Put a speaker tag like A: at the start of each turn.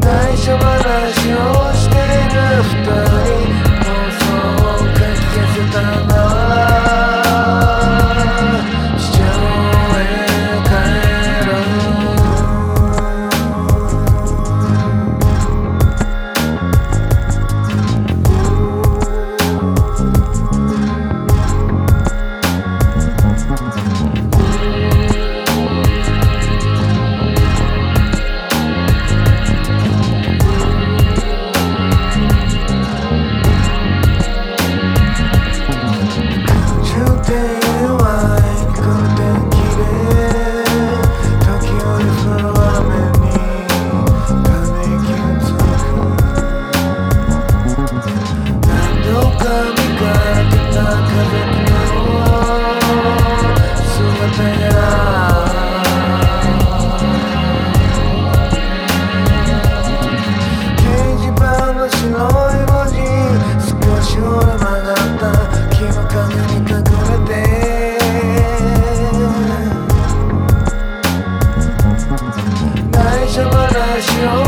A: Nice, you're show. you